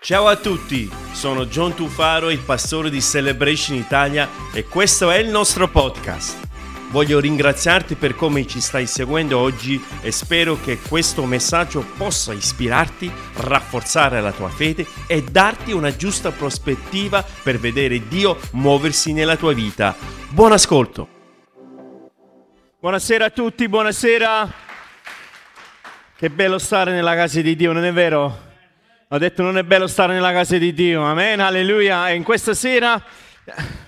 Ciao a tutti, sono John Tufaro, il pastore di Celebration Italia e questo è il nostro podcast. Voglio ringraziarti per come ci stai seguendo oggi e spero che questo messaggio possa ispirarti, rafforzare la tua fede e darti una giusta prospettiva per vedere Dio muoversi nella tua vita. Buon ascolto! Buonasera a tutti, buonasera! Che bello stare nella casa di Dio, non è vero? Ho detto non è bello stare nella casa di Dio, amen, alleluia. E in questa sera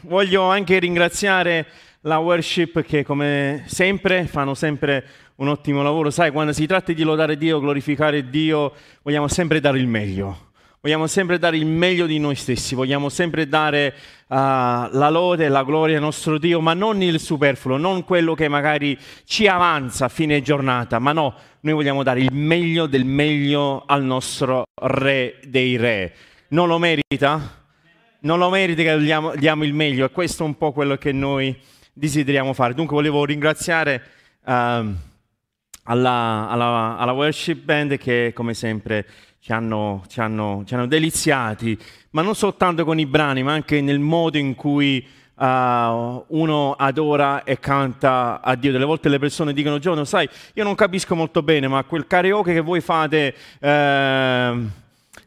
voglio anche ringraziare la worship che come sempre fanno sempre un ottimo lavoro. Sai, quando si tratta di lodare Dio, glorificare Dio, vogliamo sempre dare il meglio. Vogliamo sempre dare il meglio di noi stessi, vogliamo sempre dare uh, la lode e la gloria al nostro Dio, ma non il superfluo, non quello che magari ci avanza a fine giornata, ma no, noi vogliamo dare il meglio del meglio al nostro Re dei Re. Non lo merita? Non lo merita che diamo, diamo il meglio e questo è un po' quello che noi desideriamo fare. Dunque volevo ringraziare uh, alla, alla, alla, worship band che come sempre ci hanno, ci, hanno, ci hanno, deliziati, ma non soltanto con i brani, ma anche nel modo in cui uh, uno adora e canta a Dio. Delle volte le persone dicono, Giorgio, sai, io non capisco molto bene, ma quel karaoke che voi fate... Uh,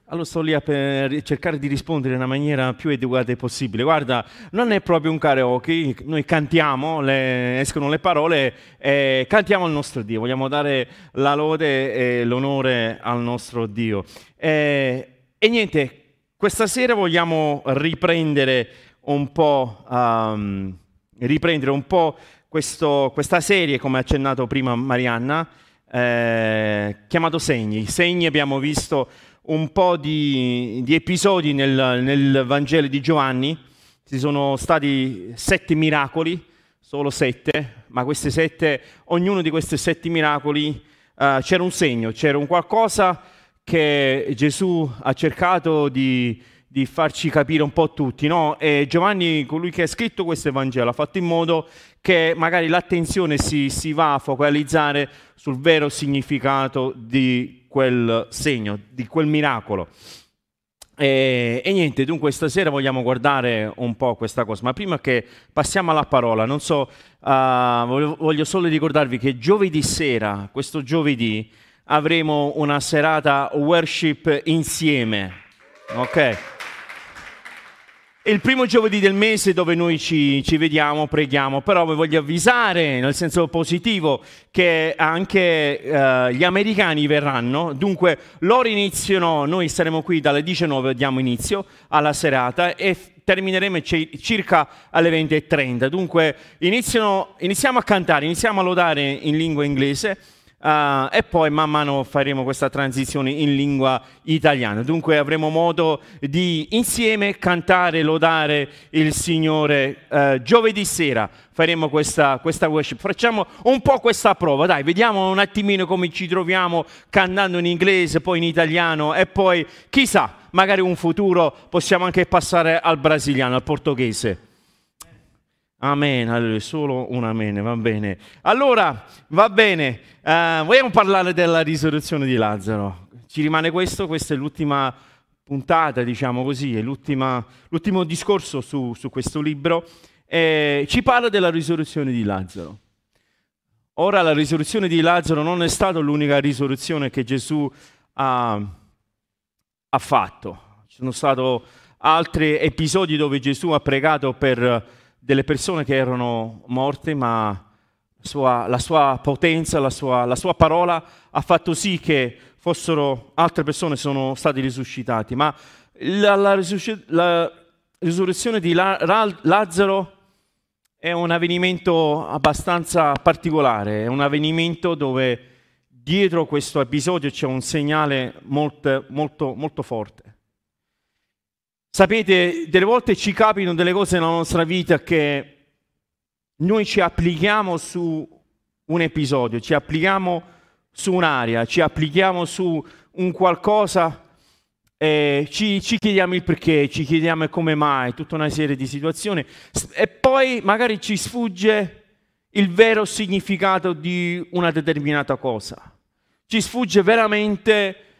allora sto lì a cercare di rispondere in una maniera più educata possibile. Guarda, non è proprio un karaoke, noi cantiamo, le, escono le parole e cantiamo al nostro Dio, vogliamo dare la lode e l'onore al nostro Dio. E, e niente, questa sera vogliamo riprendere un po', um, riprendere un po questo, questa serie, come ha accennato prima Marianna, eh, chiamato Segni. Segni abbiamo visto un po' di, di episodi nel, nel, Vangelo di Giovanni. Ci sono stati sette miracoli, solo sette, ma questi sette, ognuno di questi sette miracoli uh, c'era un segno, c'era un qualcosa che Gesù ha cercato di, di farci capire un po' tutti, no? E Giovanni, colui che ha scritto questo Vangelo, ha fatto in modo che magari l'attenzione si, si va a focalizzare sul vero significato di quel segno, di quel miracolo. E, e, niente, dunque stasera vogliamo guardare un po' questa cosa, ma prima che passiamo alla parola, non so, uh, voglio, voglio solo ricordarvi che giovedì sera, questo giovedì, avremo una serata worship insieme, ok? Il primo giovedì del mese dove noi ci, ci, vediamo, preghiamo, però vi voglio avvisare, nel senso positivo, che anche uh, gli americani verranno, dunque loro iniziano, noi saremo qui dalle 19, diamo inizio alla serata e termineremo circa alle 20.30, dunque iniziano, iniziamo a cantare, iniziamo a lodare in lingua inglese Uh, e poi man mano faremo questa transizione in lingua italiana. Dunque avremo modo di insieme cantare lodare il Signore uh, giovedì sera. Faremo questa, questa, worship. Facciamo un po' questa prova, dai, vediamo un attimino come ci troviamo cantando in inglese, poi in italiano e poi chissà, magari un futuro possiamo anche passare al brasiliano, al portoghese. Amen, solo un amen, va bene. Allora, va bene, uh, vogliamo parlare della risurrezione di Lazzaro. Ci rimane questo, questa è l'ultima puntata, diciamo così, è l'ultimo discorso su, su questo libro. Eh, ci parla della risurrezione di Lazzaro. Ora la risurrezione di Lazzaro non è stata l'unica risurrezione che Gesù ha, ha fatto. Ci sono stati altri episodi dove Gesù ha pregato per delle persone che erano morte, ma sua, la sua potenza, la sua, la sua, parola ha fatto sì che fossero altre persone sono state risuscitate. Ma la, la, la risurrezione di Lazzaro è un avvenimento abbastanza particolare, è un avvenimento dove dietro questo episodio c'è un segnale molto, molto, molto forte. Sapete, delle volte ci capitano delle cose nella nostra vita che noi ci applichiamo su un episodio, ci applichiamo su un'area, ci applichiamo su un qualcosa e ci, ci chiediamo il perché, ci chiediamo come mai, tutta una serie di situazioni. E poi magari ci sfugge il vero significato di una determinata cosa, ci sfugge veramente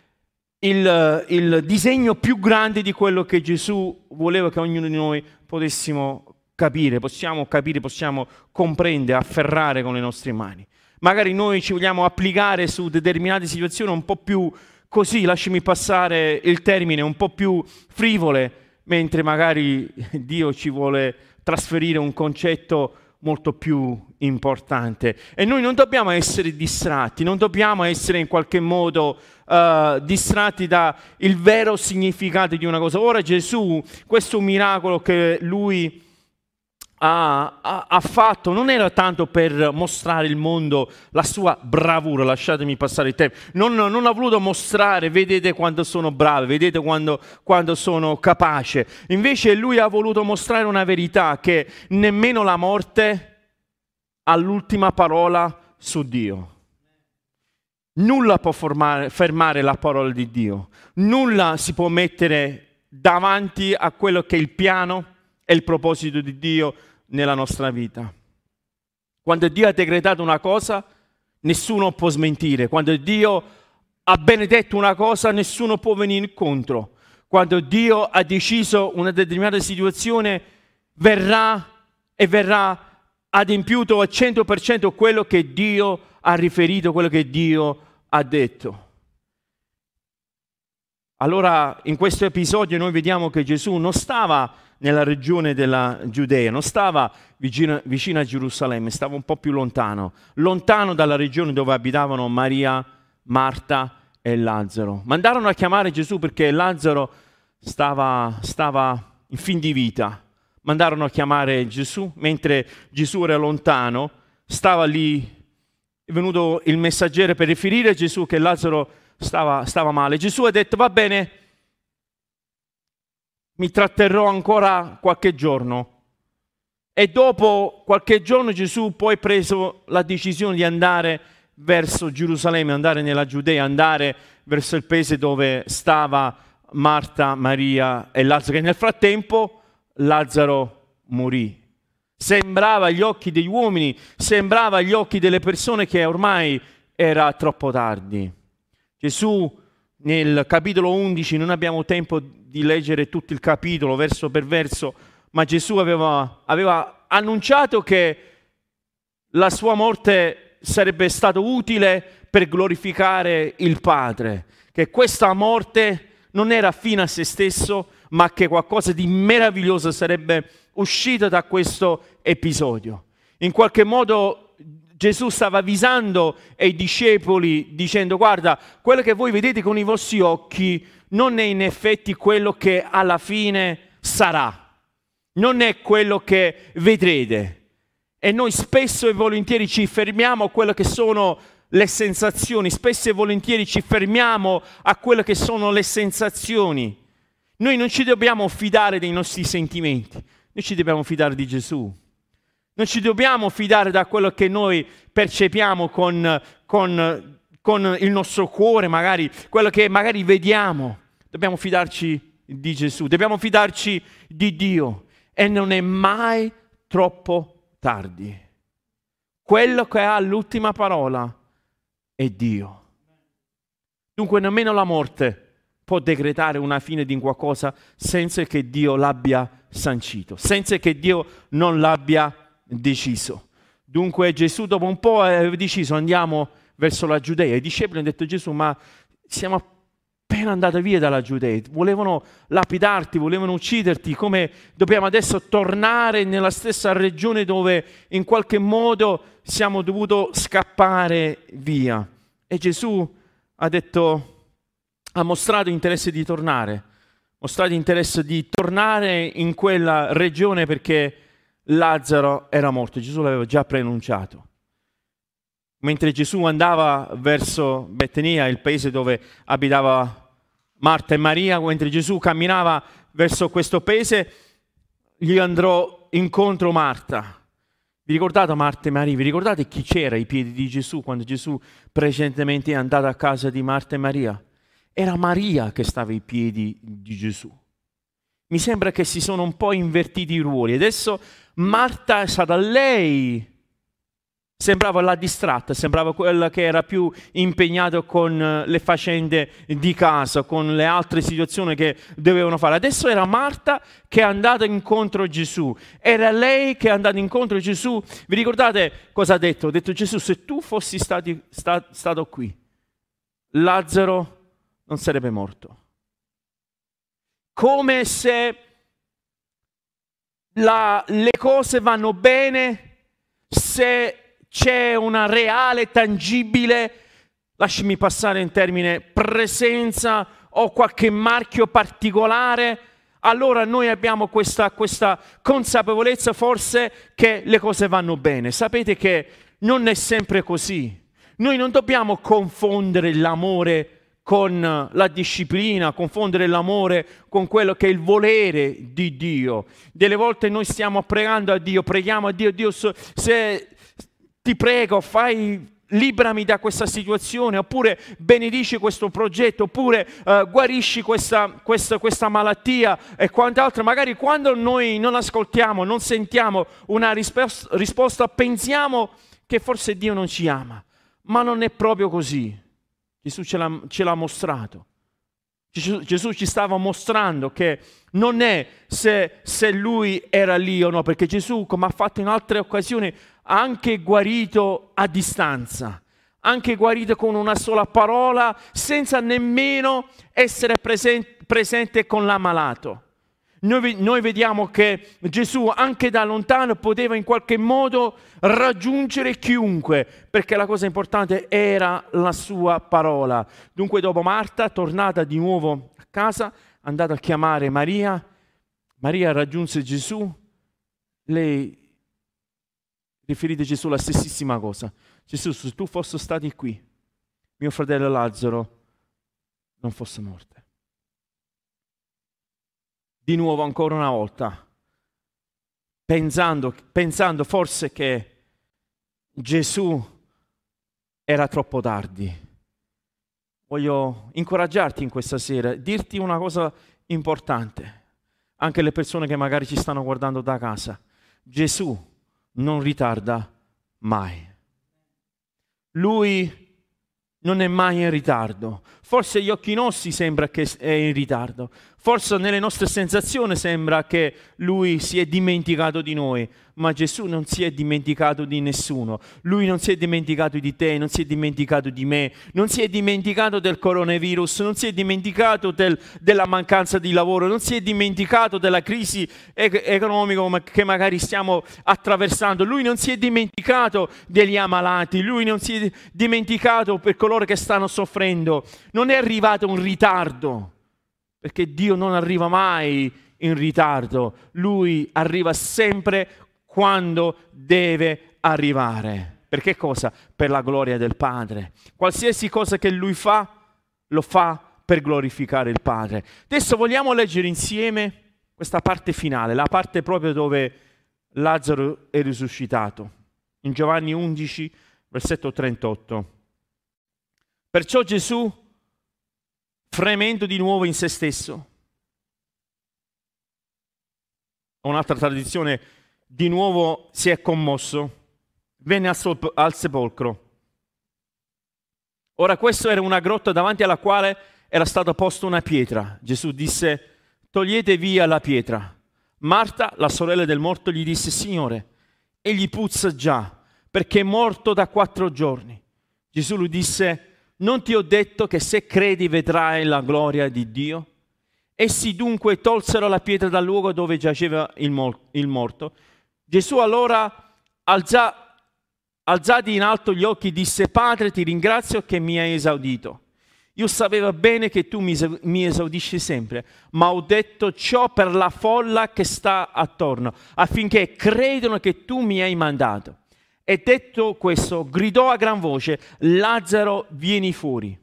il, il disegno più grande di quello che Gesù voleva che ognuno di noi potessimo capire, possiamo capire, possiamo comprendere, afferrare con le nostre mani. Magari noi ci vogliamo applicare su determinate situazioni un po' più così, lasciami passare il termine, un po' più frivole, mentre magari Dio ci vuole trasferire un concetto molto più importante. E noi non dobbiamo essere distratti, non dobbiamo essere in qualche modo uh, distratti dal vero significato di una cosa. Ora Gesù, questo miracolo che lui ha, ha, fatto non era tanto per mostrare il mondo la sua bravura, lasciatemi passare il tempo, non, non, ha voluto mostrare, vedete quando sono bravo, vedete quando, quando sono capace, invece lui ha voluto mostrare una verità che nemmeno la morte ha l'ultima parola su Dio. Nulla può formare, fermare la parola di Dio, nulla si può mettere davanti a quello che è il piano e il proposito di Dio nella nostra vita. Quando Dio ha decretato una cosa, nessuno può smentire. Quando Dio ha benedetto una cosa, nessuno può venire incontro. Quando Dio ha deciso una determinata situazione, verrà e verrà adempiuto al 100% quello che Dio ha riferito, quello che Dio ha detto. Allora, in questo episodio noi vediamo che Gesù non stava nella regione della Giudea, non stava vicino, vicino, a Gerusalemme, stava un po' più lontano, lontano dalla regione dove abitavano Maria, Marta e Lazzaro. Mandarono a chiamare Gesù perché Lazzaro stava, stava in fin di vita. Mandarono a chiamare Gesù, mentre Gesù era lontano, stava lì, è venuto il messaggero per riferire a Gesù che Lazzaro stava, stava male. Gesù ha detto, va bene, mi tratterrò ancora qualche giorno. E dopo qualche giorno Gesù poi ha preso la decisione di andare verso Gerusalemme, andare nella Giudea, andare verso il paese dove stava Marta, Maria e Lazzaro, che nel frattempo Lazzaro morì. Sembrava agli occhi degli uomini, sembrava agli occhi delle persone che ormai era troppo tardi. Gesù nel capitolo 11, non abbiamo tempo di leggere tutto il capitolo verso per verso, ma Gesù aveva, aveva annunciato che la sua morte sarebbe stata utile per glorificare il Padre, che questa morte non era fine a se stesso, ma che qualcosa di meraviglioso sarebbe uscito da questo episodio. In qualche modo Gesù stava avvisando ai discepoli dicendo guarda, quello che voi vedete con i vostri occhi non è in effetti quello che alla fine sarà, non è quello che vedrete. E noi spesso e volentieri ci fermiamo a quello che sono le sensazioni, spesso e volentieri ci fermiamo a quello che sono le sensazioni. Noi non ci dobbiamo fidare dei nostri sentimenti, noi ci dobbiamo fidare di Gesù. Non ci dobbiamo fidare da quello che noi percepiamo con, con, con il nostro cuore, magari quello che magari vediamo. Dobbiamo fidarci di Gesù, dobbiamo fidarci di Dio e non è mai troppo tardi. Quello che ha l'ultima parola è Dio. Dunque nemmeno la morte può decretare una fine di qualcosa senza che Dio l'abbia sancito, senza che Dio non l'abbia deciso. Dunque Gesù dopo un po' aveva deciso andiamo verso la Giudea. I discepoli hanno detto Gesù ma siamo appena andati via dalla Giudea, volevano lapidarti, volevano ucciderti, come dobbiamo adesso tornare nella stessa regione dove in qualche modo siamo dovuti scappare via. E Gesù ha detto, ha mostrato interesse di tornare, mostrato interesse di tornare in quella regione perché Lazzaro era morto, Gesù l'aveva già preannunciato. Mentre Gesù andava verso Betania, il paese dove abitava Marta e Maria, mentre Gesù camminava verso questo paese, gli andrò incontro Marta. Vi ricordate Marta e Maria? Vi ricordate chi c'era ai piedi di Gesù quando Gesù precedentemente è andato a casa di Marta e Maria? Era Maria che stava ai piedi di Gesù. Mi sembra che si sono un po' invertiti i ruoli. Adesso Marta è stata lei Sembrava la distratta, sembrava quella che era più impegnato con eh, le faccende di casa, con le altre situazioni che dovevano fare. Adesso era Marta che è andata incontro a Gesù. Era lei che è andata incontro a Gesù. Vi ricordate cosa ha detto? Ha detto Gesù, se tu fossi stati, sta, stato qui, Lazzaro non sarebbe morto. Come se la, le cose vanno bene se c'è una reale, tangibile, lasciami passare in termine, presenza o qualche marchio particolare, allora noi abbiamo questa, questa consapevolezza forse che le cose vanno bene. Sapete che non è sempre così. Noi non dobbiamo confondere l'amore con la disciplina, confondere l'amore con quello che è il volere di Dio. Delle volte noi stiamo pregando a Dio, preghiamo a Dio, Dio se ti prego, fai librami da questa situazione, oppure benedici questo progetto, oppure uh, guarisci questa, questa, questa, malattia e quant'altro. Magari quando noi non ascoltiamo, non sentiamo una risposta, pensiamo che forse Dio non ci ama, ma non è proprio così. Gesù ce l'ha, ce l'ha mostrato. Gesù, ci stava mostrando che non è se, se lui era lì o no, perché Gesù, come ha fatto in altre occasioni, anche guarito a distanza, anche guarito con una sola parola, senza nemmeno essere presente, presente con l'ammalato. Noi, noi, vediamo che Gesù anche da lontano poteva in qualche modo raggiungere chiunque, perché la cosa importante era la sua parola. Dunque dopo Marta, tornata di nuovo a casa, andata a chiamare Maria, Maria raggiunse Gesù, lei riferite Gesù la stessissima cosa. Gesù, se tu fossi stato qui, mio fratello Lazzaro non fosse morto. Di nuovo, ancora una volta, pensando, pensando forse che Gesù era troppo tardi. Voglio incoraggiarti in questa sera, dirti una cosa importante, anche le persone che magari ci stanno guardando da casa. Gesù non ritarda mai. Lui non è mai in ritardo. Forse agli occhi nostri sembra che è in ritardo, Forse nelle nostre sensazioni sembra che lui si è dimenticato di noi, ma Gesù non si è dimenticato di nessuno. Lui non si è dimenticato di te, non si è dimenticato di me, non si è dimenticato del coronavirus, non si è dimenticato del, della mancanza di lavoro, non si è dimenticato della crisi economica che magari stiamo attraversando. Lui non si è dimenticato degli ammalati, lui non si è dimenticato per coloro che stanno soffrendo. Non è arrivato un ritardo perché Dio non arriva mai in ritardo, Lui arriva sempre quando deve arrivare. Per che cosa? Per la gloria del Padre. Qualsiasi cosa che Lui fa, lo fa per glorificare il Padre. Adesso vogliamo leggere insieme questa parte finale, la parte proprio dove Lazzaro è risuscitato. In Giovanni 11, versetto 38. Perciò Gesù fremendo di nuovo in se stesso. Un'altra tradizione, di nuovo si è commosso, venne al, sol- al sepolcro. Ora questa era una grotta davanti alla quale era stata posta una pietra. Gesù disse, togliete via la pietra. Marta, la sorella del morto, gli disse, Signore, egli puzza già, perché è morto da quattro giorni. Gesù gli disse, non ti ho detto che se credi vedrai la gloria di Dio? Essi dunque tolsero la pietra dal luogo dove giaceva il, mor- il morto. Gesù allora, alza- alzati in alto gli occhi, disse, Padre, ti ringrazio che mi hai esaudito. Io sapevo bene che tu mi, mi esaudisci sempre, ma ho detto ciò per la folla che sta attorno, affinché credano che tu mi hai mandato. E detto questo, gridò a gran voce, Lazzaro, vieni fuori.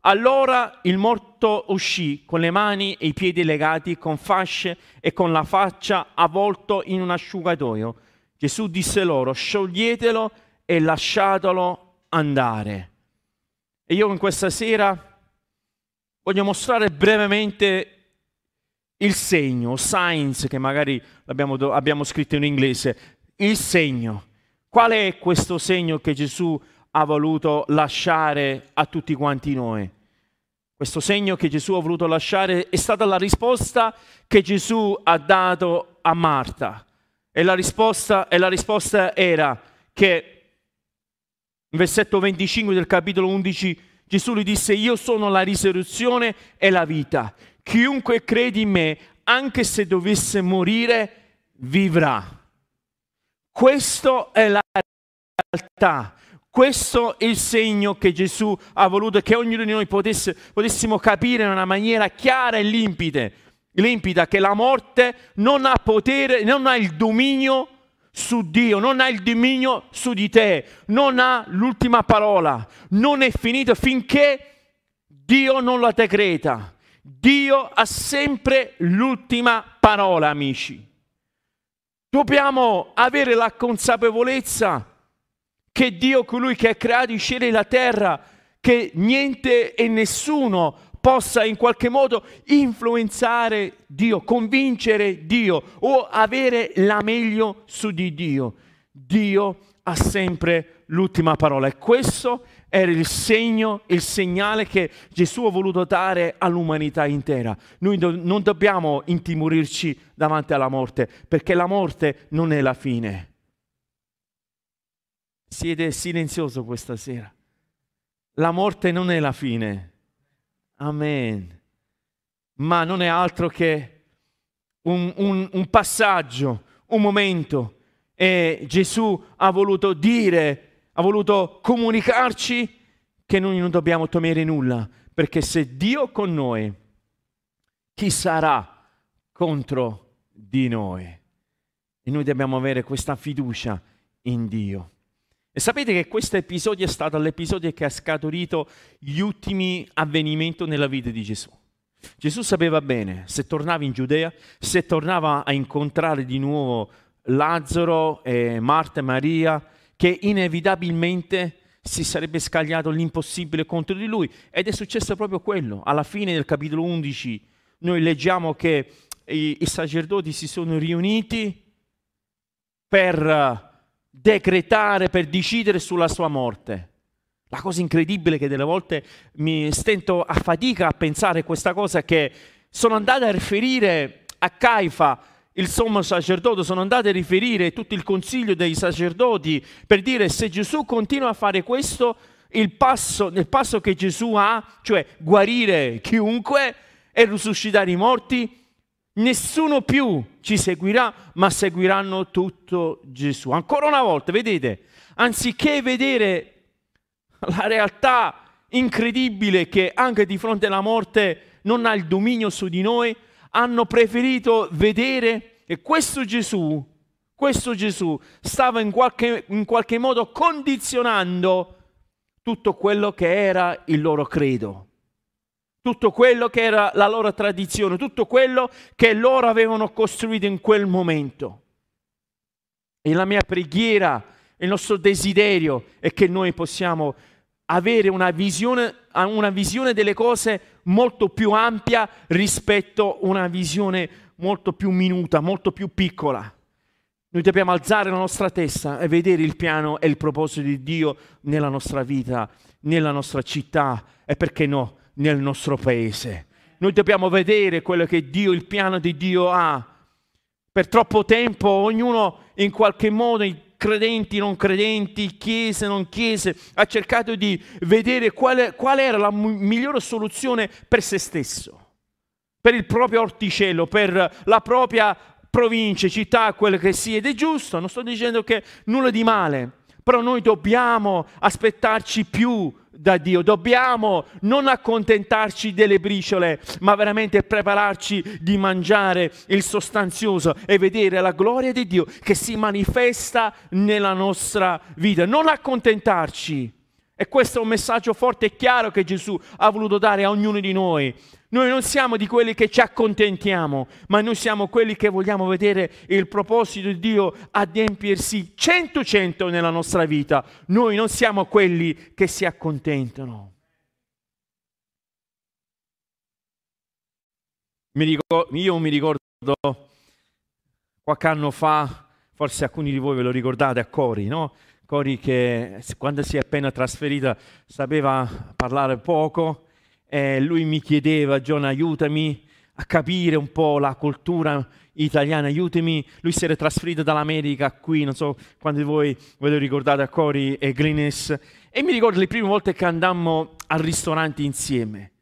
Allora il morto uscì con le mani e i piedi legati, con fasce e con la faccia avvolto in un asciugatoio. Gesù disse loro, scioglietelo e lasciatelo andare. E io in questa sera voglio mostrare brevemente il segno, signs, che magari abbiamo, scritto in inglese, il segno Qual è questo segno che Gesù ha voluto lasciare a tutti quanti noi? Questo segno che Gesù ha voluto lasciare è stata la risposta che Gesù ha dato a Marta. E la risposta, e la risposta era che in versetto 25 del capitolo 11 Gesù gli disse io sono la risurrezione e la vita. Chiunque crede in me, anche se dovesse morire, vivrà. Questa è la realtà. Questo è il segno che Gesù ha voluto che ognuno di noi potesse, potessimo capire in una maniera chiara e limpida, limpida che la morte non ha potere, non ha il dominio su Dio, non ha il dominio su di te, non ha l'ultima parola, non è finito finché Dio non la decreta. Dio ha sempre l'ultima parola, amici. Dobbiamo avere la consapevolezza che Dio, colui che ha creato i cieli e la terra, che niente e nessuno possa in qualche modo influenzare Dio, convincere Dio o avere la meglio su di Dio. Dio ha sempre l'ultima parola e questo era il segno, il segnale che Gesù ha voluto dare all'umanità intera. Noi do- non dobbiamo intimorirci davanti alla morte perché la morte non è la fine. Siete silenzioso questa sera. La morte non è la fine. Amen. Ma non è altro che un, un, un passaggio, un momento. E Gesù ha voluto dire, ha voluto comunicarci che noi non dobbiamo temere nulla, perché se Dio è con noi, chi sarà contro di noi? E noi dobbiamo avere questa fiducia in Dio. E sapete che questo episodio è stato l'episodio che ha scaturito gli ultimi avvenimenti nella vita di Gesù. Gesù sapeva bene, se tornava in Giudea, se tornava a incontrare di nuovo Lazzaro, e Marta e Maria, che inevitabilmente si sarebbe scagliato l'impossibile contro di lui. Ed è successo proprio quello. Alla fine del capitolo 11 noi leggiamo che i, i sacerdoti si sono riuniti per decretare, per decidere sulla sua morte. La cosa incredibile che delle volte mi stento a fatica a pensare questa cosa è che sono andati a riferire a Caifa, il sommo sacerdote, sono andati a riferire tutto il consiglio dei sacerdoti per dire se Gesù continua a fare questo, il passo, il passo che Gesù ha, cioè guarire chiunque e risuscitare i morti, nessuno più ci seguirà, ma seguiranno tutto Gesù. Ancora una volta, vedete, anziché vedere la realtà incredibile che anche di fronte alla morte non ha il dominio su di noi, hanno preferito vedere che questo Gesù, questo Gesù stava in qualche, in qualche modo condizionando tutto quello che era il loro credo tutto quello che era la loro tradizione, tutto quello che loro avevano costruito in quel momento. E la mia preghiera, il nostro desiderio è che noi possiamo avere una visione, una visione delle cose molto più ampia rispetto a una visione molto più minuta, molto più piccola. Noi dobbiamo alzare la nostra testa e vedere il piano e il proposito di Dio nella nostra vita, nella nostra città e perché no, nel nostro paese. Noi dobbiamo vedere quello che Dio, il piano di Dio ha. Per troppo tempo ognuno in qualche modo, credenti, non credenti, chiese, non chiese, ha cercato di vedere qual, qual era la migliore soluzione per se stesso, per il proprio orticello, per la propria provincia, città, quello che sia. Ed è giusto, non sto dicendo che nulla di male, però noi dobbiamo aspettarci più da Dio. Dobbiamo non accontentarci delle briciole, ma veramente prepararci di mangiare il sostanzioso e vedere la gloria di Dio che si manifesta nella nostra vita. Non accontentarci. E questo è un messaggio forte e chiaro che Gesù ha voluto dare a ognuno di noi. Noi non siamo di quelli che ci accontentiamo, ma noi siamo quelli che vogliamo vedere il proposito di Dio adempiersi cento cento nella nostra vita. Noi non siamo quelli che si accontentano. Mi ricordo, io mi ricordo qualche anno fa forse alcuni di voi ve lo ricordate a Cori, no? Cori che quando si è appena trasferita sapeva parlare poco e lui mi chiedeva, John aiutami a capire un po' la cultura italiana, aiutami. Lui si era trasferito dall'America qui, non so quanti di voi ve lo ricordate a Cori e Glynis. E mi ricordo le prime volte che andammo al ristorante insieme.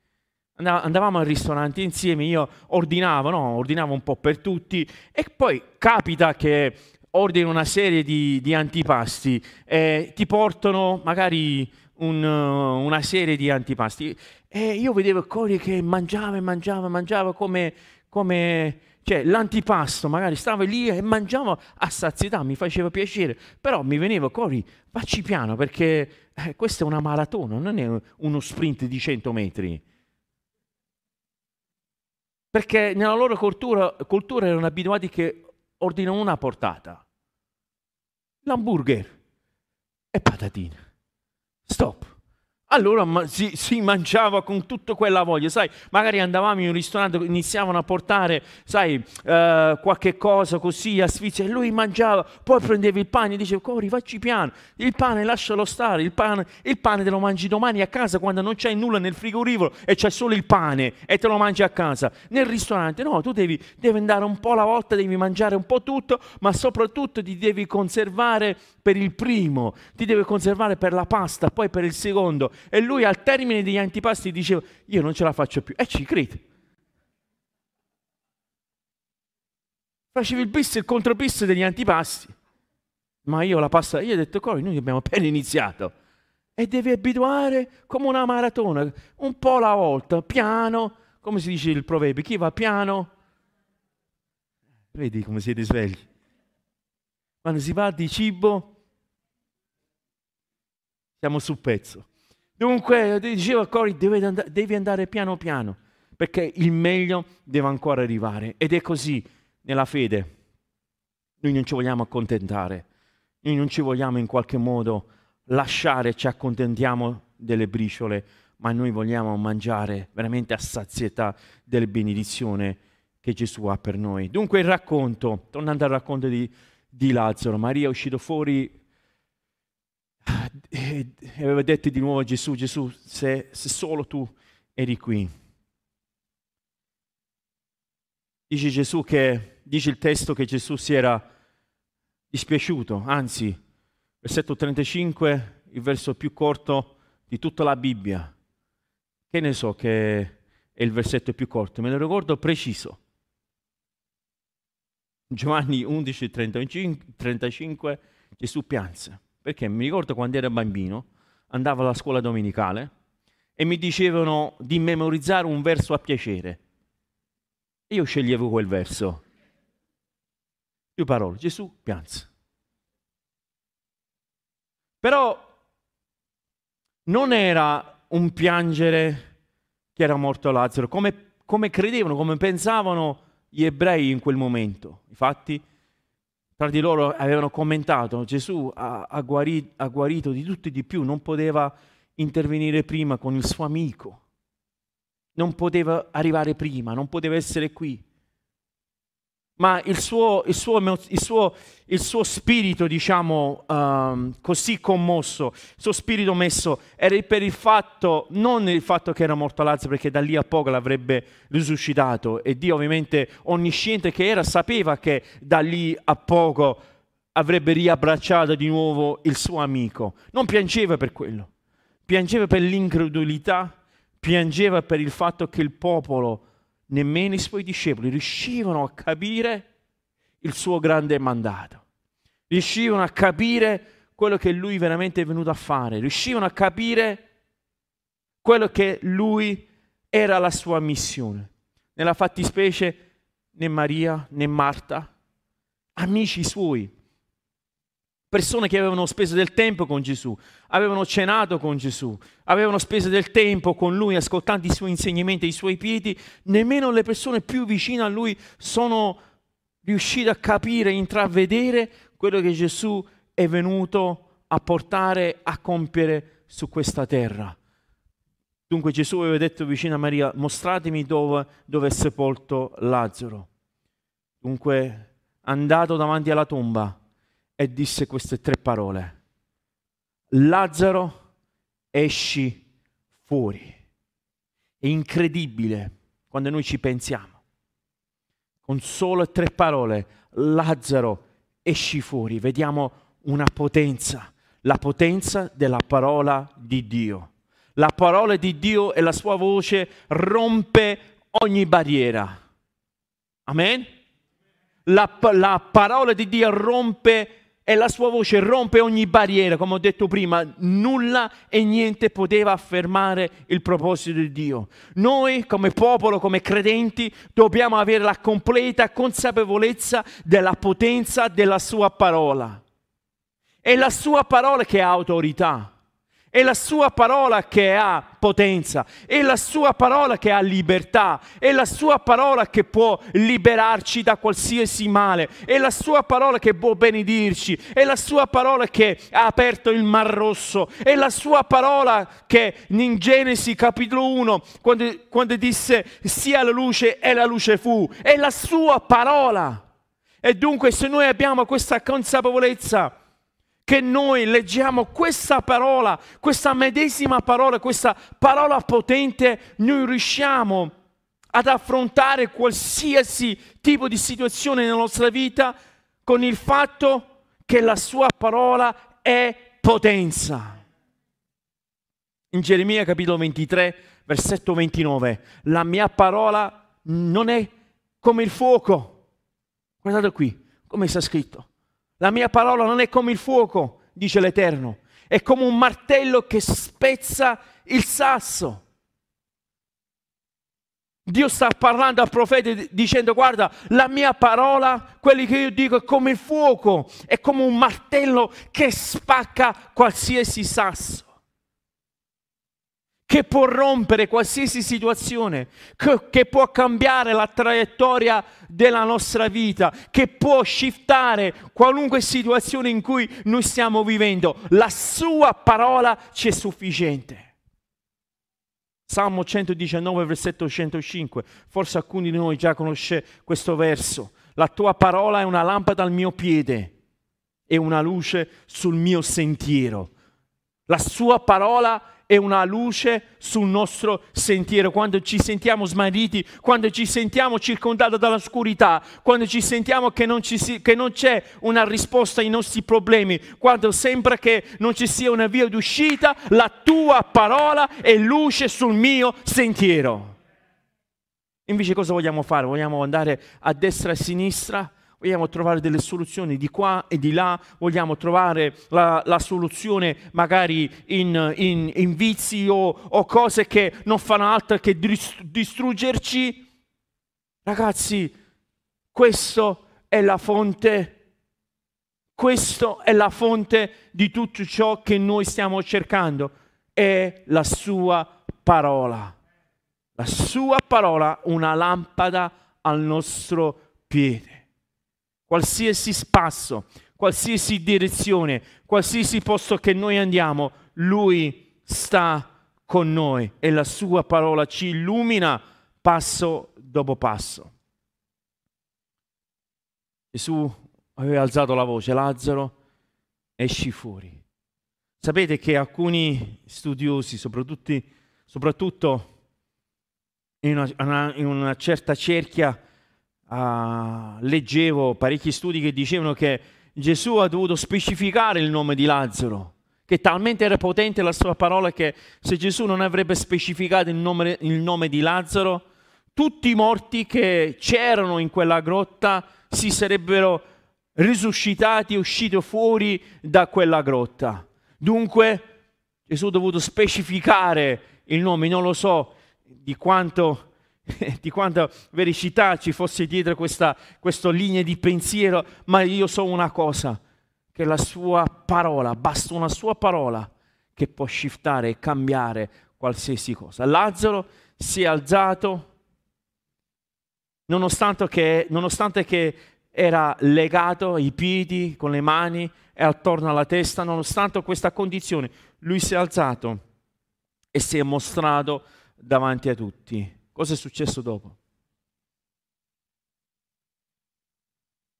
Andavamo al ristorante insieme, io ordinavo, no, ordinavo un po' per tutti e poi capita che ordini una serie di, di antipasti e ti portano magari un, una serie di antipasti e io vedevo Cori che mangiava e mangiava, mangiava come, come cioè l'antipasto, magari stava lì e mangiava a sazietà, mi faceva piacere, però mi veniva Cori, facci piano perché eh, questa è una maratona, non è uno sprint di 100 metri. Perché nella loro cultura, cultura erano abituati che ordinano una portata l'hamburger e patatine. Stop. Allora ma, si, si, mangiava con tutta quella voglia, sai, magari andavamo in un ristorante, iniziavano a portare, sai, uh, qualche cosa così a sfizia e lui mangiava, poi prendeva il pane e diceva, Cori, facci piano, il pane lascialo stare, il pane, il pane te lo mangi domani a casa quando non c'è nulla nel frigorifero e c'è solo il pane e te lo mangi a casa. Nel ristorante no, tu devi, devi andare un po' alla volta, devi mangiare un po' tutto, ma soprattutto ti devi conservare per il primo, ti devi conservare per la pasta, poi per il secondo e lui al termine degli antipasti diceva, io non ce la faccio più. E ci crede. Facevi il bis e il contropis degli antipasti. Ma io la pasta, io ho detto, Cori, noi abbiamo appena iniziato. E devi abituare come una maratona, un po' alla volta, piano, come si dice il proverbio, chi va piano? Vedi come siete svegli. Quando si parla di cibo, siamo sul pezzo. Dunque, diceva Cori, devi andare piano piano, perché il meglio deve ancora arrivare. Ed è così nella fede. Noi non ci vogliamo accontentare, noi non ci vogliamo in qualche modo lasciare, ci accontentiamo delle briciole, ma noi vogliamo mangiare veramente a sazietà delle benedizioni che Gesù ha per noi. Dunque il racconto, tornando al racconto di, di Lazzaro, Maria è uscita fuori e aveva detto di nuovo a Gesù, Gesù, se, se solo tu eri qui. Dice Gesù che, dice il testo che Gesù si era dispiaciuto, anzi, versetto 35, il verso più corto di tutta la Bibbia. Che ne so che è il versetto più corto, me lo ricordo preciso. Giovanni 11, 35, 35 Gesù pianse perché mi ricordo quando ero bambino, andavo alla scuola domenicale e mi dicevano di memorizzare un verso a piacere. E io sceglievo quel verso. Più parole, Gesù pianse. Però non era un piangere che era morto Lazzaro, come, come credevano, come pensavano gli ebrei in quel momento. Infatti, tra di loro avevano commentato, Gesù ha, ha, guarito, ha guarito di tutti di più, non poteva intervenire prima con il suo amico, non poteva arrivare prima, non poteva essere qui ma il suo, il suo, il suo, il suo spirito, diciamo, um, così commosso, il suo spirito messo, era per il fatto, non il fatto che era morto Lazzaro, perché da lì a poco l'avrebbe risuscitato, e Dio ovviamente onnisciente che era, sapeva che da lì a poco avrebbe riabbracciato di nuovo il suo amico. Non piangeva per quello, piangeva per l'incredulità, piangeva per il fatto che il popolo nemmeno i suoi discepoli riuscivano a capire il suo grande mandato, riuscivano a capire quello che lui veramente è venuto a fare, riuscivano a capire quello che lui era la sua missione. Nella fattispecie né Maria né Marta, amici suoi, persone che avevano speso del tempo con Gesù, avevano cenato con Gesù, avevano speso del tempo con Lui, ascoltando i suoi insegnamenti, i suoi piedi, nemmeno le persone più vicine a Lui sono riuscite a capire, intravedere quello che Gesù è venuto a portare a compiere su questa terra. Dunque Gesù aveva detto vicino a Maria, mostratemi dove, dove è sepolto Lazzaro. Dunque, andato davanti alla tomba, e disse queste tre parole. Lazzaro, esci fuori. È incredibile quando noi ci pensiamo. Con solo tre parole, Lazzaro, esci fuori. Vediamo una potenza, la potenza della parola di Dio. La parola di Dio e la sua voce rompe ogni barriera. Amen? La, la parola di Dio rompe e la sua voce rompe ogni barriera, come ho detto prima, nulla e niente poteva fermare il proposito di Dio. Noi come popolo, come credenti, dobbiamo avere la completa consapevolezza della potenza della sua parola. È la sua parola che ha autorità. È la sua parola che ha potenza, è la sua parola che ha libertà, è la sua parola che può liberarci da qualsiasi male, è la sua parola che può benedirci, è la sua parola che ha aperto il mar rosso, è la sua parola che in Genesi capitolo 1, quando, quando disse sia la luce e la luce fu, è la sua parola. E dunque se noi abbiamo questa consapevolezza, che noi leggiamo questa parola, questa medesima parola, questa parola potente, noi riusciamo ad affrontare qualsiasi tipo di situazione nella nostra vita con il fatto che la sua parola è potenza. In Geremia capitolo 23, versetto 29, la mia parola non è come il fuoco. Guardate qui, come sta scritto. La mia parola non è come il fuoco, dice l'Eterno, è come un martello che spezza il sasso. Dio sta parlando al profeta dicendo guarda, la mia parola, quelli che io dico è come il fuoco, è come un martello che spacca qualsiasi sasso che può rompere qualsiasi situazione, che, che, può cambiare la traiettoria della nostra vita, che può shiftare qualunque situazione in cui noi stiamo vivendo. La sua parola ci è sufficiente. Salmo 119, versetto 105. Forse alcuni di noi già conosce questo verso. La tua parola è una lampada al mio piede e una luce sul mio sentiero. La sua parola è una luce sul nostro sentiero, quando ci sentiamo smarriti, quando ci sentiamo circondati dall'oscurità, quando ci sentiamo che non, si, che non c'è una risposta ai nostri problemi, quando sembra che non ci sia una via d'uscita, la tua parola è luce sul mio sentiero. Invece cosa vogliamo fare? Vogliamo andare a destra e a sinistra? Vogliamo trovare delle soluzioni di qua e di là, vogliamo trovare la, la soluzione magari in, in, in vizi o, o, cose che non fanno altro che distruggerci. Ragazzi, questo è la fonte, questo è la fonte di tutto ciò che noi stiamo cercando, è la sua parola. La sua parola, una lampada al nostro piede qualsiasi spasso, qualsiasi direzione, qualsiasi posto che noi andiamo, Lui sta con noi e la sua parola ci illumina passo dopo passo. Gesù aveva alzato la voce, Lazzaro, esci fuori. Sapete che alcuni studiosi, soprattutto, soprattutto in, una, in una certa cerchia, uh, leggevo parecchi studi che dicevano che Gesù ha dovuto specificare il nome di Lazzaro, che talmente era potente la sua parola che se Gesù non avrebbe specificato il nome, il nome di Lazzaro, tutti i morti che c'erano in quella grotta si sarebbero risuscitati usciti fuori da quella grotta. Dunque Gesù ha dovuto specificare il nome, non lo so di quanto di quanta vericità ci fosse dietro questa, questa linea di pensiero, ma io so una cosa, che la sua parola, basta una sua parola che può shiftare e cambiare qualsiasi cosa. Lazzaro si è alzato nonostante che, nonostante che era legato ai piedi con le mani e attorno alla testa, nonostante questa condizione, lui si è alzato e si è mostrato davanti a tutti. Cosa è successo dopo?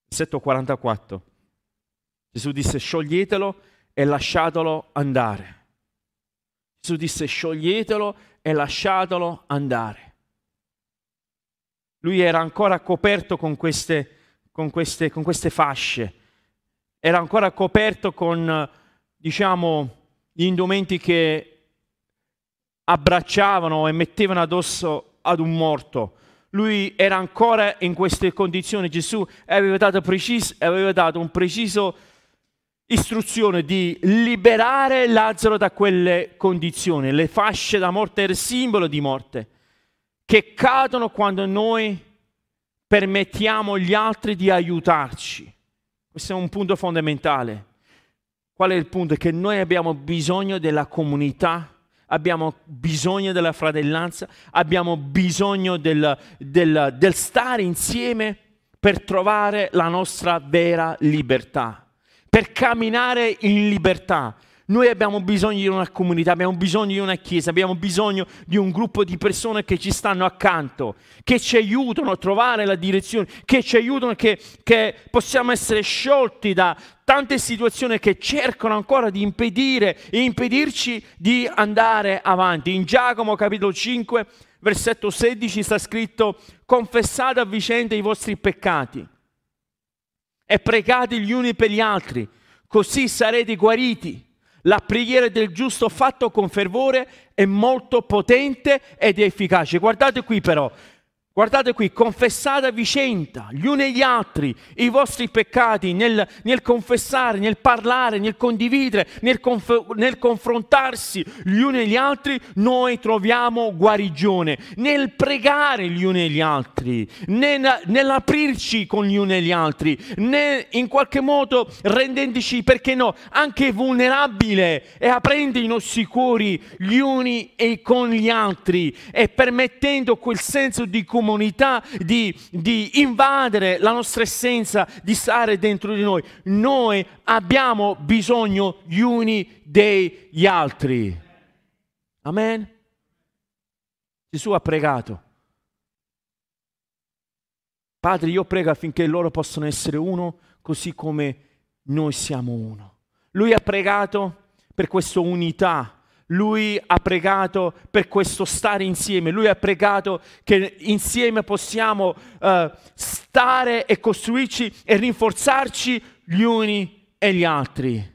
Versetto 44. Gesù disse scioglietelo e lasciatelo andare. Gesù disse scioglietelo e lasciatelo andare. Lui era ancora coperto con queste, con queste, con queste fasce, era ancora coperto con, diciamo, gli indumenti che abbracciavano e mettevano addosso ad un morto. Lui era ancora in queste condizioni. Gesù aveva dato, precis- aveva dato un preciso istruzione di liberare Lazzaro da quelle condizioni. Le fasce da morte erano simbolo di morte, che cadono quando noi permettiamo agli altri di aiutarci. Questo è un punto fondamentale. Qual è il punto? Che noi abbiamo bisogno della comunità abbiamo bisogno della fratellanza, abbiamo bisogno del, del, del stare insieme per trovare la nostra vera libertà, per camminare in libertà. Noi abbiamo bisogno di una comunità, abbiamo bisogno di una chiesa, abbiamo bisogno di un gruppo di persone che ci stanno accanto, che ci aiutano a trovare la direzione, che ci aiutano, che, che possiamo essere sciolti da tante situazioni che cercano ancora di impedire e impedirci di andare avanti. In Giacomo capitolo 5, versetto 16 sta scritto confessate a vicenda i vostri peccati e pregate gli uni per gli altri, così sarete guariti. La preghiera del giusto fatto con fervore è molto potente ed efficace. Guardate qui però, Guardate qui, confessate a vicenda gli uni e gli altri i vostri peccati nel, nel confessare, nel parlare, nel condividere, nel, conf- nel, confrontarsi gli uni e gli altri, noi troviamo guarigione. Nel pregare gli uni e gli altri, nel, nell'aprirci con gli uni e gli altri, nel, in qualche modo rendendoci, perché no, anche vulnerabile e aprendo i nostri cuori gli uni e con gli altri e permettendo quel senso di comunità comunità, di, di invadere la nostra essenza, di stare dentro di noi. Noi abbiamo bisogno gli uni degli altri. Amen. Gesù ha pregato. Padre, io prego affinché loro possano essere uno così come noi siamo uno. Lui ha pregato per questa unità lui ha pregato per questo stare insieme, lui ha pregato che insieme possiamo uh, stare e costruirci e rinforzarci gli uni e gli altri.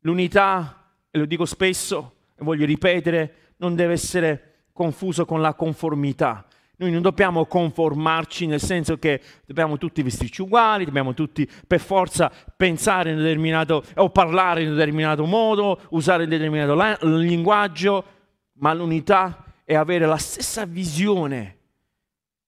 L'unità, e lo dico spesso e voglio ripetere, non deve essere confuso con la conformità. Noi non dobbiamo conformarci nel senso che dobbiamo tutti vestirci uguali, dobbiamo tutti per forza pensare in un determinato o parlare in un determinato modo, usare un determinato la- linguaggio, ma l'unità è avere la stessa visione.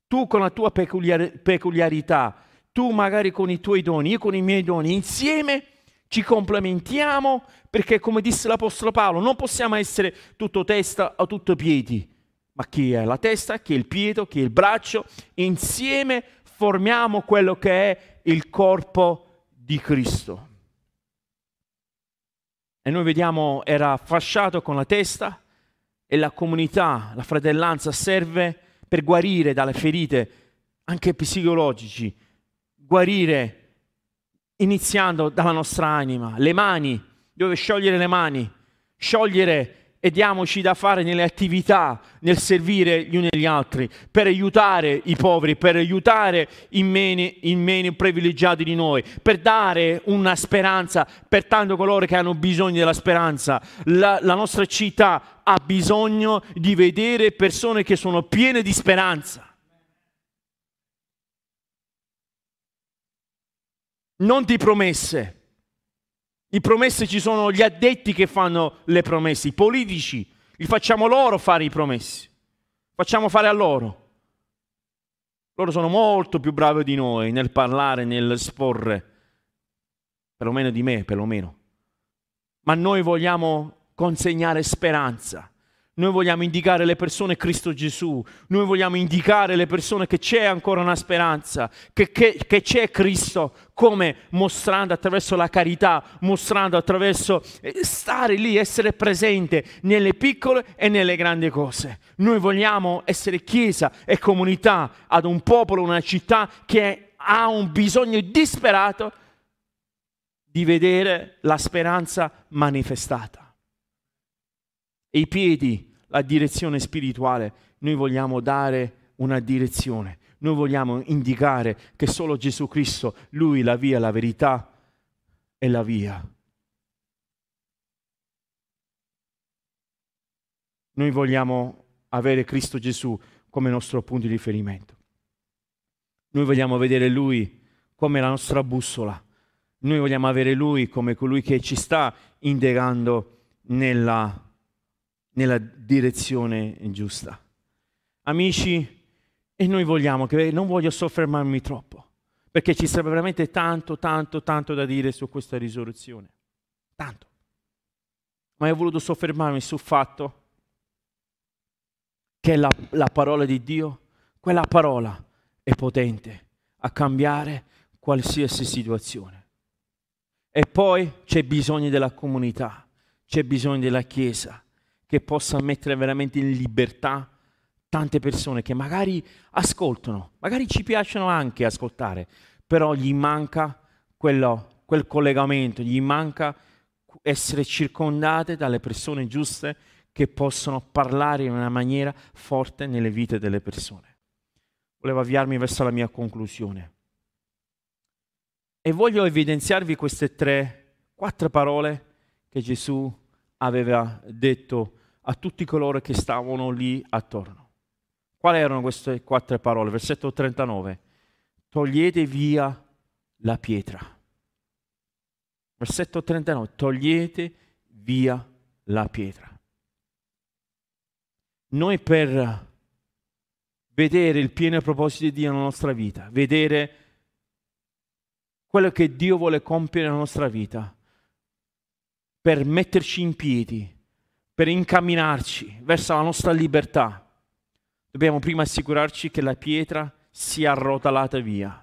Tu con la tua peculiar- peculiarità, tu magari con i tuoi doni, io con i miei doni, insieme ci complementiamo perché come disse l'Apostolo Paolo, non possiamo essere tutto testa o tutto piedi ma chi è la testa, chi è il piede, chi è il braccio, insieme formiamo quello che è il corpo di Cristo. E noi vediamo, era fasciato con la testa e la comunità, la fratellanza serve per guarire dalle ferite, anche psicologici, guarire iniziando dalla nostra anima, le mani, dove sciogliere le mani, sciogliere e diamoci da fare nelle attività, nel servire gli uni agli altri, per aiutare i poveri, per aiutare i meno, i meno privilegiati di noi, per dare una speranza per tanto coloro che hanno bisogno della speranza. La, la nostra città ha bisogno di vedere persone che sono piene di speranza. Non di promesse i promesse ci sono gli addetti che fanno le promesse, i politici, li facciamo loro fare i promessi, facciamo fare a loro. Loro sono molto più bravi di noi nel parlare, nel sporre, perlomeno di me, perlomeno. Ma noi vogliamo consegnare speranza. Noi vogliamo indicare le persone Cristo Gesù, noi vogliamo indicare le persone che c'è ancora una speranza, che, che, che, c'è Cristo, come mostrando attraverso la carità, mostrando attraverso eh, stare lì, essere presente nelle piccole e nelle grandi cose. Noi vogliamo essere chiesa e comunità ad un popolo, una città che ha un bisogno disperato di vedere la speranza manifestata. E i piedi, la direzione spirituale, noi vogliamo dare una direzione, noi vogliamo indicare che solo Gesù Cristo, Lui la via, la verità e la via. Noi vogliamo avere Cristo Gesù come nostro punto di riferimento. Noi vogliamo vedere Lui come la nostra bussola. Noi vogliamo avere Lui come colui che ci sta indicando nella, nella direzione giusta. Amici, e noi vogliamo, che non voglio soffermarmi troppo, perché ci sarebbe veramente tanto, tanto, tanto da dire su questa risurrezione. Tanto. Ma io ho voluto soffermarmi sul fatto che la, la parola di Dio, quella parola è potente a cambiare qualsiasi situazione. E poi c'è bisogno della comunità, c'è bisogno della Chiesa che possa mettere veramente in libertà tante persone che magari ascoltano, magari ci piacciono anche ascoltare, però gli manca quello, quel collegamento, gli manca essere circondate dalle persone giuste che possono parlare in una maniera forte nelle vite delle persone. Volevo avviarmi verso la mia conclusione. E voglio evidenziarvi queste tre, quattro parole che Gesù aveva detto a tutti coloro che stavano lì attorno. Quali erano queste quattro parole? Versetto 39. Togliete via la pietra. Versetto 39. Togliete via la pietra. Noi per vedere il pieno proposito di Dio nella nostra vita, vedere quello che Dio vuole compiere nella nostra vita, per metterci in piedi, per incamminarci verso la nostra libertà, Dobbiamo prima assicurarci che la pietra sia arrotolata via.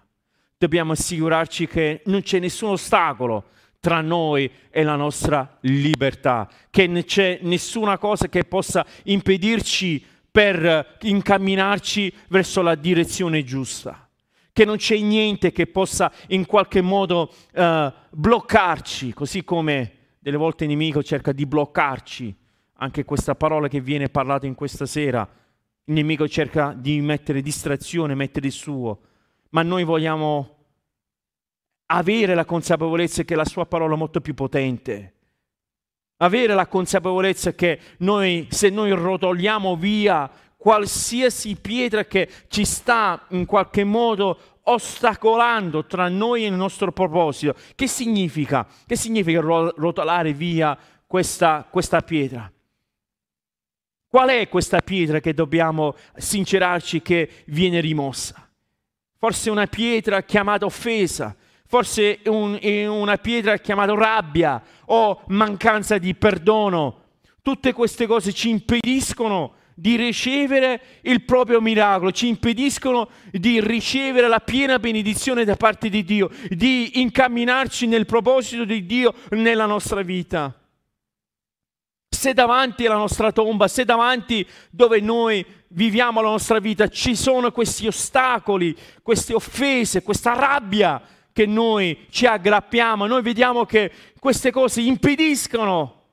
Dobbiamo assicurarci che non c'è nessun ostacolo tra noi e la nostra libertà, che non c'è nessuna cosa che possa impedirci per incamminarci verso la direzione giusta, che non c'è niente che possa in qualche modo uh, bloccarci, così come delle volte il nemico cerca di bloccarci, anche questa parola che viene parlata in questa sera il nemico cerca di mettere distrazione, mettere il suo, ma noi vogliamo avere la consapevolezza che la sua parola è molto più potente. Avere la consapevolezza che noi, se noi rotoliamo via qualsiasi pietra che ci sta in qualche modo ostacolando tra noi e il nostro proposito, che significa? Che significa rotolare via questa, questa pietra? Qual è questa pietra che dobbiamo sincerarci che viene rimossa? Forse una pietra chiamata offesa, forse un, una pietra chiamata rabbia o mancanza di perdono. Tutte queste cose ci impediscono di ricevere il proprio miracolo, ci impediscono di ricevere la piena benedizione da parte di Dio, di incamminarci nel proposito di Dio nella nostra vita se davanti alla nostra tomba, se davanti dove noi viviamo la nostra vita ci sono questi ostacoli, queste offese, questa rabbia che noi ci aggrappiamo, noi vediamo che queste cose impediscono,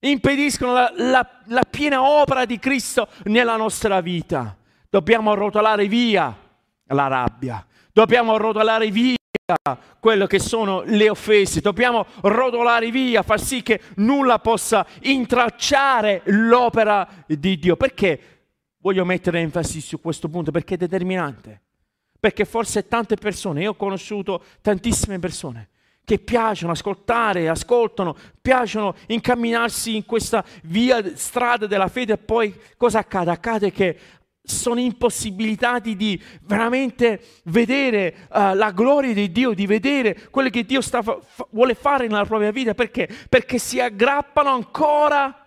impediscono la, la, la piena opera di Cristo nella nostra vita. Dobbiamo rotolare via la rabbia, dobbiamo rotolare via quello che sono le offese, dobbiamo rotolare via, far sì che nulla possa intracciare l'opera di Dio. Perché voglio mettere enfasi su questo punto? Perché è determinante. Perché forse tante persone, io ho conosciuto tantissime persone che piacciono ascoltare, ascoltano, piacciono incamminarsi in questa via, strada della fede e poi cosa accade? Accade che sono impossibilitati di veramente vedere uh, la gloria di Dio, di vedere quello che Dio sta, fa, vuole fare nella propria vita. Perché? Perché si aggrappano ancora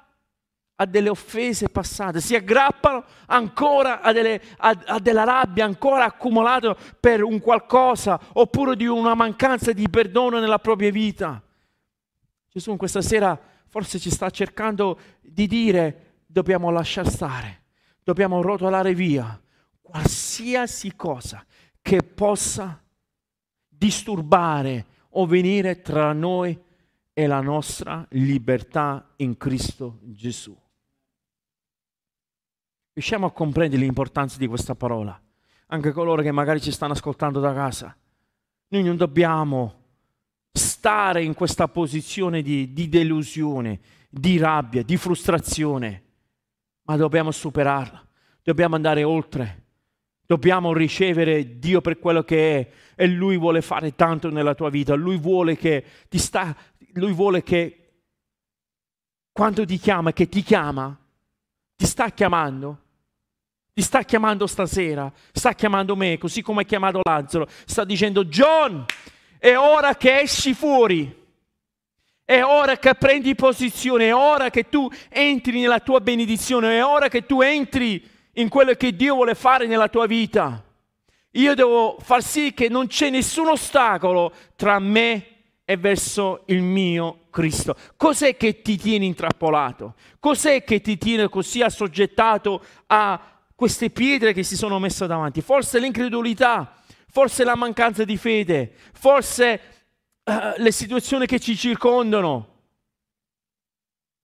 a delle offese passate, si aggrappano ancora a, delle, a, a della rabbia ancora accumulata per un qualcosa oppure di una mancanza di perdono nella propria vita. Gesù in questa sera forse ci sta cercando di dire dobbiamo lasciar stare dobbiamo rotolare via qualsiasi cosa che possa disturbare o venire tra noi e la nostra libertà in Cristo Gesù. Riusciamo a comprendere l'importanza di questa parola, anche coloro che magari ci stanno ascoltando da casa. Noi non dobbiamo stare in questa posizione di, di delusione, di rabbia, di frustrazione, ma dobbiamo superarla, dobbiamo andare oltre, dobbiamo ricevere Dio per quello che è. E Lui vuole fare tanto nella tua vita, Lui vuole che ti sta, Lui vuole che quando ti chiama, che ti chiama, ti sta chiamando, ti sta chiamando stasera, sta chiamando me, così come ha chiamato Lazzaro, sta dicendo John, è ora che esci fuori. È ora che prendi posizione, è ora che tu entri nella tua benedizione, è ora che tu entri in quello che Dio vuole fare nella tua vita. Io devo far sì che non c'è nessun ostacolo tra me e verso il mio Cristo. Cos'è che ti tiene intrappolato? Cos'è che ti tiene così assoggettato a queste pietre che si sono messe davanti? Forse l'incredulità, forse la mancanza di fede, forse uh, le situazioni che ci circondano.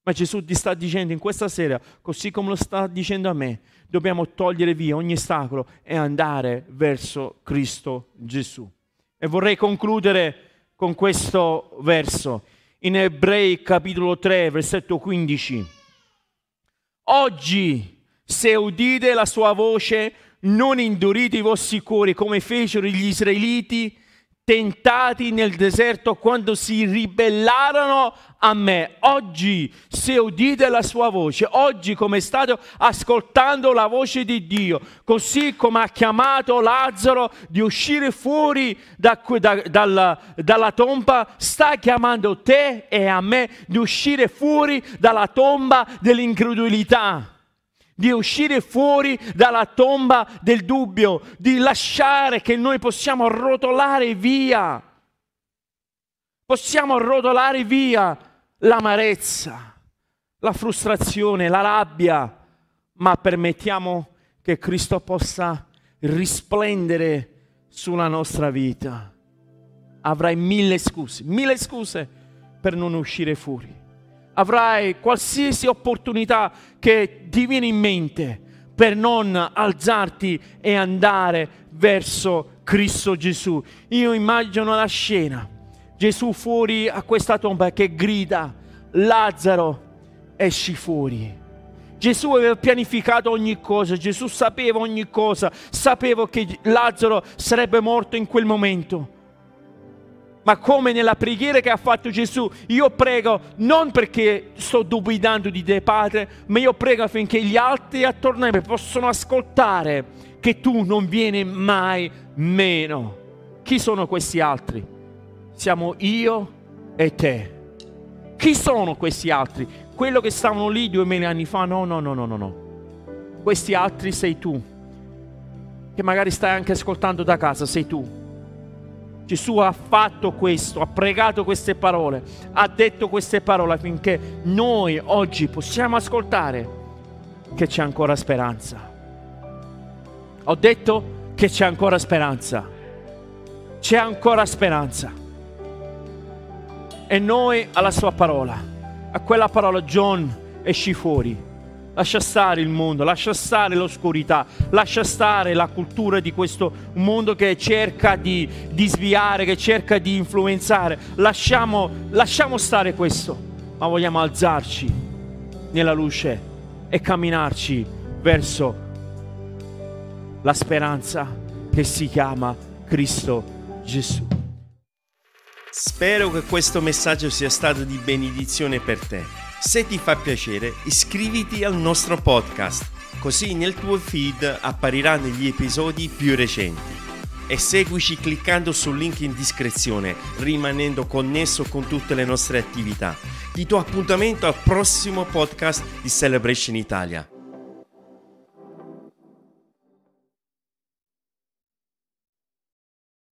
Ma Gesù ti sta dicendo in questa sera, così come lo sta dicendo a me, dobbiamo togliere via ogni ostacolo e andare verso Cristo Gesù. E vorrei concludere con questo verso in Ebrei capitolo 3, versetto 15. Oggi, se udite la sua voce, non indurite i vostri cuori come fecero gli israeliti tentati nel deserto quando si ribellarono a me. Oggi, se udite la sua voce, oggi come state ascoltando la voce di Dio, così come ha chiamato Lazzaro di uscire fuori da, da, dalla, dalla tomba, sta chiamando te e a me di uscire fuori dalla tomba dell'incredulità di uscire fuori dalla tomba del dubbio, di lasciare che noi possiamo rotolare via, possiamo rotolare via l'amarezza, la frustrazione, la rabbia, ma permettiamo che Cristo possa risplendere sulla nostra vita. Avrai mille scuse, mille scuse per non uscire fuori avrai qualsiasi opportunità che ti viene in mente per non alzarti e andare verso Cristo Gesù. Io immagino la scena, Gesù fuori a questa tomba che grida, Lazzaro, esci fuori. Gesù aveva pianificato ogni cosa, Gesù sapeva ogni cosa, sapeva che Lazzaro sarebbe morto in quel momento ma come nella preghiera che ha fatto Gesù, io prego non perché sto dubitando di te, Padre, ma io prego affinché gli altri attorno a me possano ascoltare che tu non vieni mai meno. Chi sono questi altri? Siamo io e te. Chi sono questi altri? Quello che stavano lì duemila anni fa? No, no, no, no, no, no. Questi altri sei tu. Che magari stai anche ascoltando da casa, sei tu Gesù ha fatto questo, ha pregato queste parole, ha detto queste parole affinché noi oggi possiamo ascoltare che c'è ancora speranza. Ho detto che c'è ancora speranza. C'è ancora speranza. E noi alla sua parola, a quella parola John esci fuori Lascia stare il mondo, lascia stare l'oscurità, lascia stare la cultura di questo mondo che cerca di, di sviare, che cerca di influenzare. Lasciamo, lasciamo stare questo, ma vogliamo alzarci nella luce e camminarci verso la speranza che si chiama Cristo Gesù. Spero che questo messaggio sia stato di benedizione per te. Se ti fa piacere, iscriviti al nostro podcast, così nel tuo feed appariranno gli episodi più recenti. E seguici cliccando sul link in descrizione, rimanendo connesso con tutte le nostre attività. Ti do appuntamento al prossimo podcast di Celebration Italia.